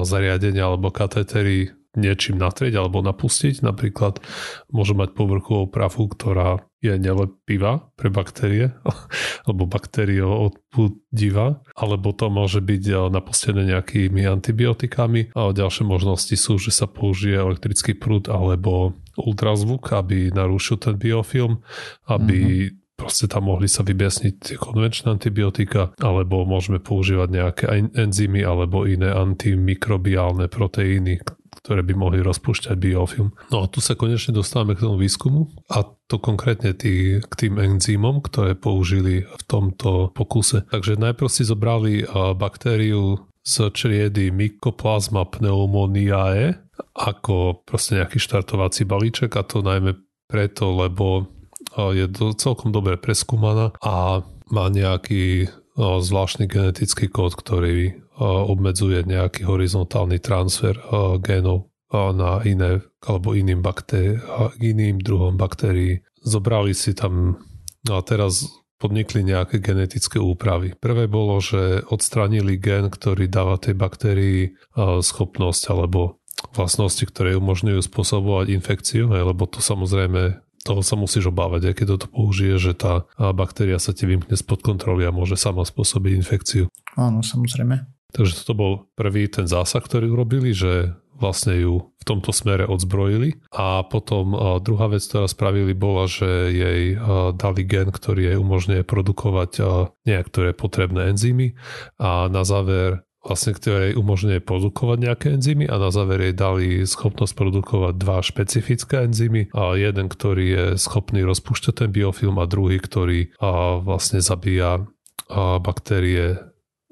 zariadenia alebo katétery niečím natrieť alebo napustiť. Napríklad môže mať povrchovú prafu, ktorá je nelepivá pre baktérie alebo baktério odpudiva, alebo to môže byť eh, napustené nejakými antibiotikami a ďalšie možnosti sú, že sa použije elektrický prúd alebo ultrazvuk, aby narušil ten biofilm, aby mm-hmm. proste tam mohli sa vybiasniť tie konvenčné antibiotika, alebo môžeme používať nejaké enzymy alebo iné antimikrobiálne proteíny, ktoré by mohli rozpúšťať biofilm. No a tu sa konečne dostávame k tomu výskumu a to konkrétne tý, k tým enzymom, ktoré použili v tomto pokuse. Takže najprv si zobrali baktériu z čriedy Mycoplasma pneumoniae ako proste nejaký štartovací balíček a to najmä preto, lebo je do, celkom dobre preskúmaná a má nejaký zvláštny genetický kód, ktorý obmedzuje nejaký horizontálny transfer génov na iné alebo iným, baktéri- iným druhom baktérií. Zobrali si tam no a teraz podnikli nejaké genetické úpravy. Prvé bolo, že odstranili gen, ktorý dáva tej baktérii schopnosť alebo vlastnosti, ktoré umožňujú spôsobovať infekciu, lebo to samozrejme toho sa musíš obávať, aj keď toto použije, že tá baktéria sa ti vymkne spod kontroly a môže sama spôsobiť infekciu. Áno, samozrejme. Takže toto bol prvý ten zásah, ktorý urobili, že vlastne ju v tomto smere odzbrojili. A potom druhá vec, ktorá spravili, bola, že jej dali gen, ktorý jej umožňuje produkovať niektoré potrebné enzymy a na záver vlastne, ktoré umožňuje produkovať nejaké enzymy a na záver jej dali schopnosť produkovať dva špecifické enzymy a jeden, ktorý je schopný rozpúšťať ten biofilm a druhý, ktorý vlastne zabíja baktérie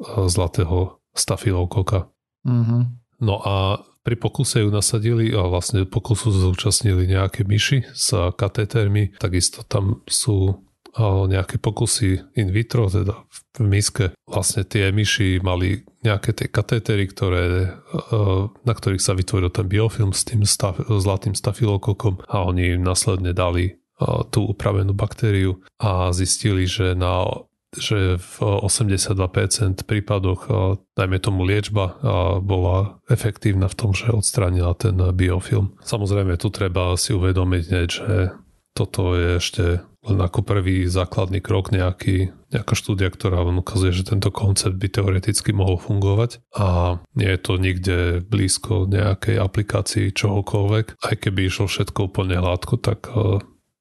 zlatého stafilokoka. Mm-hmm. No a pri pokuse ju nasadili a vlastne pokusu zúčastnili nejaké myši s katétermi. Takisto tam sú nejaké pokusy in vitro, teda v miske. Vlastne tie myši mali nejaké tie katétery, ktoré, na ktorých sa vytvoril ten biofilm s tým staf, zlatým stafilokokom a oni im následne dali tú upravenú baktériu a zistili, že na že v 82% prípadoch, dajme tomu liečba, bola efektívna v tom, že odstránila ten biofilm. Samozrejme, tu treba si uvedomiť, že toto je ešte len ako prvý základný krok nejaký, nejaká štúdia, ktorá vám ukazuje, že tento koncept by teoreticky mohol fungovať a nie je to nikde blízko nejakej aplikácii čohokoľvek. Aj keby išlo všetko úplne hladko, tak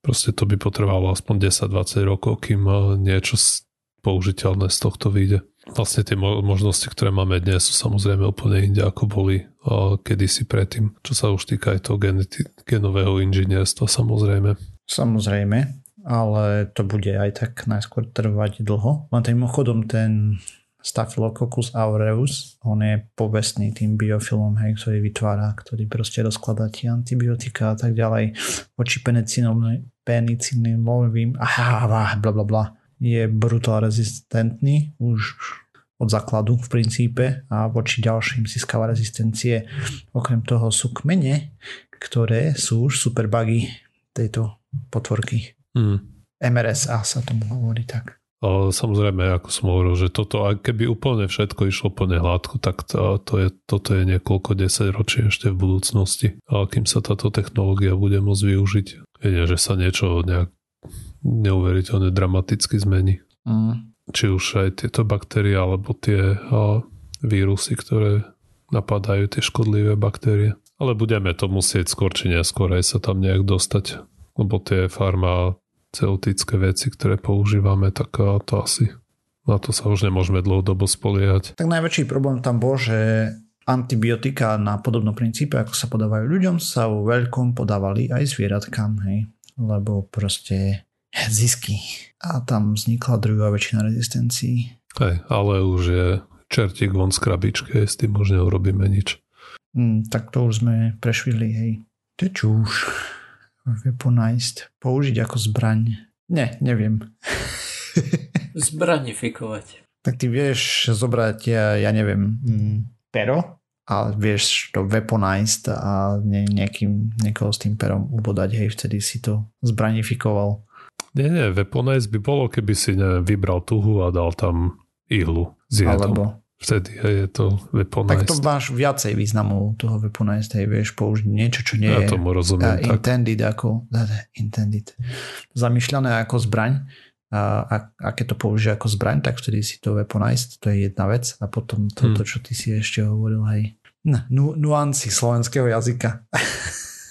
proste to by potrebovalo aspoň 10-20 rokov, kým niečo použiteľné z tohto vyjde. Vlastne tie možnosti, ktoré máme dnes, sú samozrejme úplne inde, ako boli kedysi predtým, čo sa už týka aj toho geneti- genového inžinierstva samozrejme. Samozrejme, ale to bude aj tak najskôr trvať dlho. Len tým mimochodom ten Staphylococcus aureus, on je povestný tým biofilom, hej, ktorý vytvára, ktorý proste rozkladá tie antibiotika a tak ďalej voči penicillinovým aha, bla bla bla je brutál rezistentný už od základu v princípe a voči ďalším získava rezistencie. Okrem toho sú kmene, ktoré sú už super bugy tejto potvorky. Hmm. MRSA sa tomu hovorí tak. A samozrejme, ako som hovoril, že toto, ak keby úplne všetko išlo plne hladko, tak to, to je, toto je niekoľko desať ročí ešte v budúcnosti. A kým sa táto technológia bude môcť využiť, viete, že sa niečo nejak neuveriteľne dramaticky zmení. Mm. Či už aj tieto baktérie, alebo tie a, vírusy, ktoré napadajú tie škodlivé baktérie. Ale budeme to musieť skôr či neskôr aj sa tam nejak dostať, lebo tie farmaceutické veci, ktoré používame, tak a, to asi na to sa už nemôžeme dlhodobo spoliehať. Tak najväčší problém tam bol, že antibiotika na podobnom princípe, ako sa podávajú ľuďom, sa vo veľkom podávali aj zvieratkám, hej. Lebo proste zisky. A tam vznikla druhá väčšina rezistencií. Hej, ale už je čertík von z krabičky, s tým už neurobíme nič. Mm, tak to už sme prešvili, hej. To čúš. Weaponized. Použiť ako zbraň. Ne, neviem. Zbranifikovať. Tak ty vieš zobrať, ja, ja neviem, mm, pero a vieš to weaponized a ne, nejakým, niekoho s tým perom ubodať, hej, vtedy si to zbranifikoval. Nie, nie, weaponize by bolo, keby si neviem, vybral tuhu a dal tam ihlu s jedom. Alebo... Vtedy je to weaponize. Tak to máš viacej významu toho weaponize, hej, vieš použiť niečo, čo nie ja tomu rozumiem, uh, intended tak. ako intended. Zamýšľané ako zbraň a, a, a keď to použije ako zbraň, tak vtedy si to weaponized, to je jedna vec a potom toto, hmm. čo ty si ešte hovoril, hej, nu, nuancy slovenského jazyka.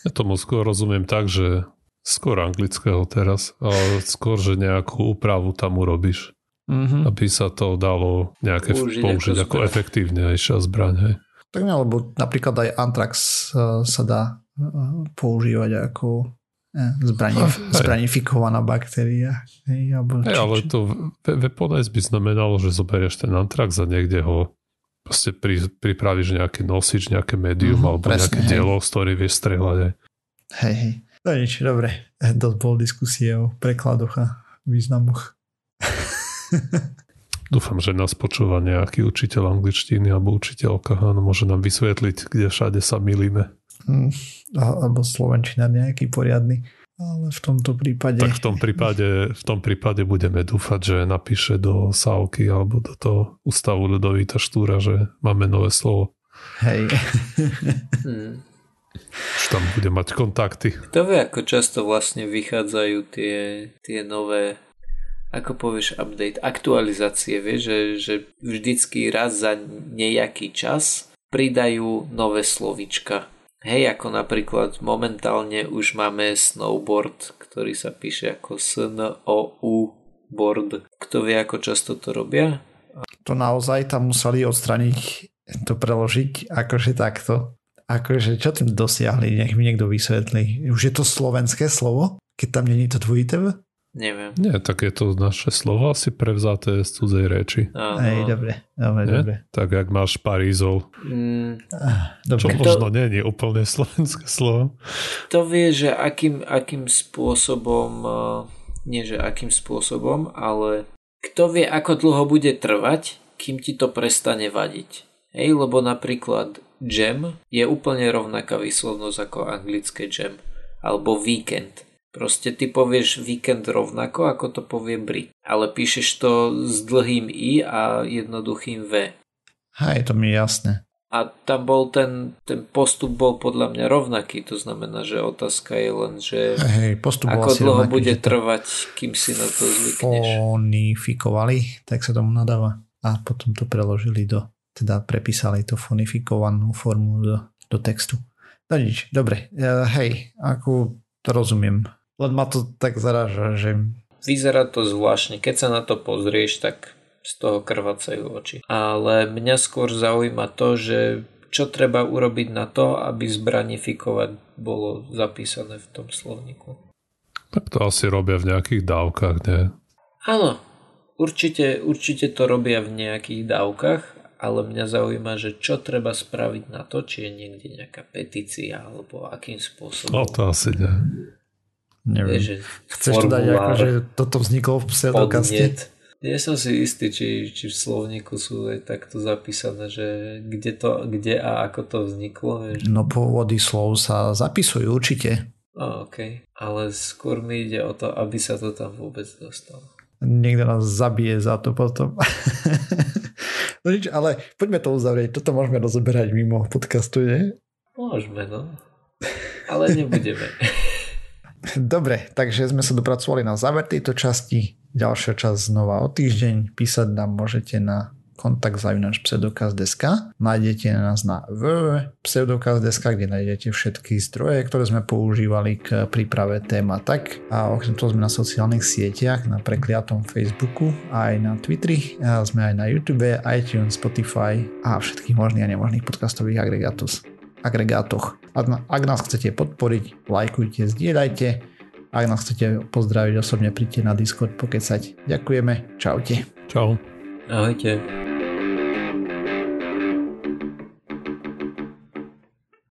ja tomu skôr rozumiem tak, že skôr anglického teraz, ale skôr, že nejakú úpravu tam urobíš. Mm-hmm. Aby sa to dalo nejaké použiť, použiť ako, ako efektívnejšia zbraň. Hej. Tak ne, lebo napríklad aj Antrax uh, sa dá uh, používať ako uh, zbrani, zbranifikovaná baktéria. Hej, alebo, či, ale to weaponize by znamenalo, že zoberieš ten Antrax a niekde ho proste pri, pripravíš nejaký nosič, nejaké médium mm, alebo presne, nejaké hej. dielo, z ktorý vieš strieľať. Hej, hej. No nič, dobre. Dosť bol diskusie o prekladoch a významoch. Dúfam, že nás počúva nejaký učiteľ angličtiny alebo učiteľka a môže nám vysvetliť, kde všade sa milíme. Hmm, alebo slovenčina nejaký poriadny. Ale v tomto prípade... Tak v tom prípade, v tom prípade budeme dúfať, že napíše do Sávky alebo do toho ústavu Ľudovíta Štúra, že máme nové slovo. Hej. Hmm. Už tam bude mať kontakty. Kto vie, ako často vlastne vychádzajú tie, tie nové ako povieš update, aktualizácie, vieš, že, že vždycky raz za nejaký čas pridajú nové slovička. Hej, ako napríklad momentálne už máme snowboard, ktorý sa píše ako S-N-O-U board. Kto vie, ako často to robia? To naozaj tam museli odstraniť, to preložiť akože takto. Akože čo tým dosiahli, nech mi niekto vysvetlí. Už je to slovenské slovo, keď tam není to dvojité Neviem. Nie, tak je to naše slovo asi prevzaté z cudzej reči. Hej, dobre, dobre, Nie? dobre. Tak jak máš Parízol. Mm, dobre. Čo možno to, nie je úplne slovenské slovo. To vie, že akým, akým spôsobom, eh, nie že akým spôsobom, ale kto vie, ako dlho bude trvať, kým ti to prestane vadiť. Hej, lebo napríklad jam je úplne rovnaká výslovnosť ako anglické jam alebo víkend. Proste ty povieš víkend rovnako, ako to povie Brit. Ale píšeš to s dlhým I a jednoduchým V. Hej, to mi je jasné. A tam bol ten, ten postup bol podľa mňa rovnaký, to znamená, že otázka je len, že hej, postup ako dlho rovnaký, bude trvať, kým si na to zvykneš. Fonifikovali, tak sa tomu nadáva. A potom to preložili do, teda prepísali to fonifikovanú formu do, do textu. No nič, dobre, hej, ako to rozumiem. Len ma to tak zaráža, že... Vyzerá to zvláštne. Keď sa na to pozrieš, tak z toho krvácajú oči. Ale mňa skôr zaujíma to, že čo treba urobiť na to, aby zbranifikovať bolo zapísané v tom slovníku. Tak to asi robia v nejakých dávkach, nie? Áno, určite, určite to robia v nejakých dávkach, ale mňa zaujíma, že čo treba spraviť na to, či je niekde nejaká petícia, alebo akým spôsobom. No to asi nie. Neviem. Je, Chceš to dať ako, že toto vzniklo v pseudokaste? Nie som si istý, či, či v slovníku sú aj takto zapísané, že kde, to, kde a ako to vzniklo. Vieš. No pôvody slov sa zapisujú určite. Oh, OK, ale skôr mi ide o to, aby sa to tam vôbec dostalo. Niekto nás zabije za to potom. no nič, ale poďme to uzavrieť. Toto môžeme rozoberať mimo podcastu, nie? Môžeme, no. Ale nebudeme. Dobre, takže sme sa dopracovali na záver tejto časti. Ďalšia časť znova o týždeň. Písať nám môžete na kontakt zavinač pseudokaz.sk Nájdete nás na www.pseudokaz.sk kde nájdete všetky zdroje, ktoré sme používali k príprave téma tak a okrem toho sme na sociálnych sieťach, na prekliatom Facebooku aj na Twitteri, a sme aj na YouTube, iTunes, Spotify a všetkých možných a nemožných podcastových agregátoch agregátoch. Ak, ak nás chcete podporiť, lajkujte, zdieľajte. Ak nás chcete pozdraviť osobne, príďte na Discord pokecať. Ďakujeme. Čaute. Čau. Ahojte.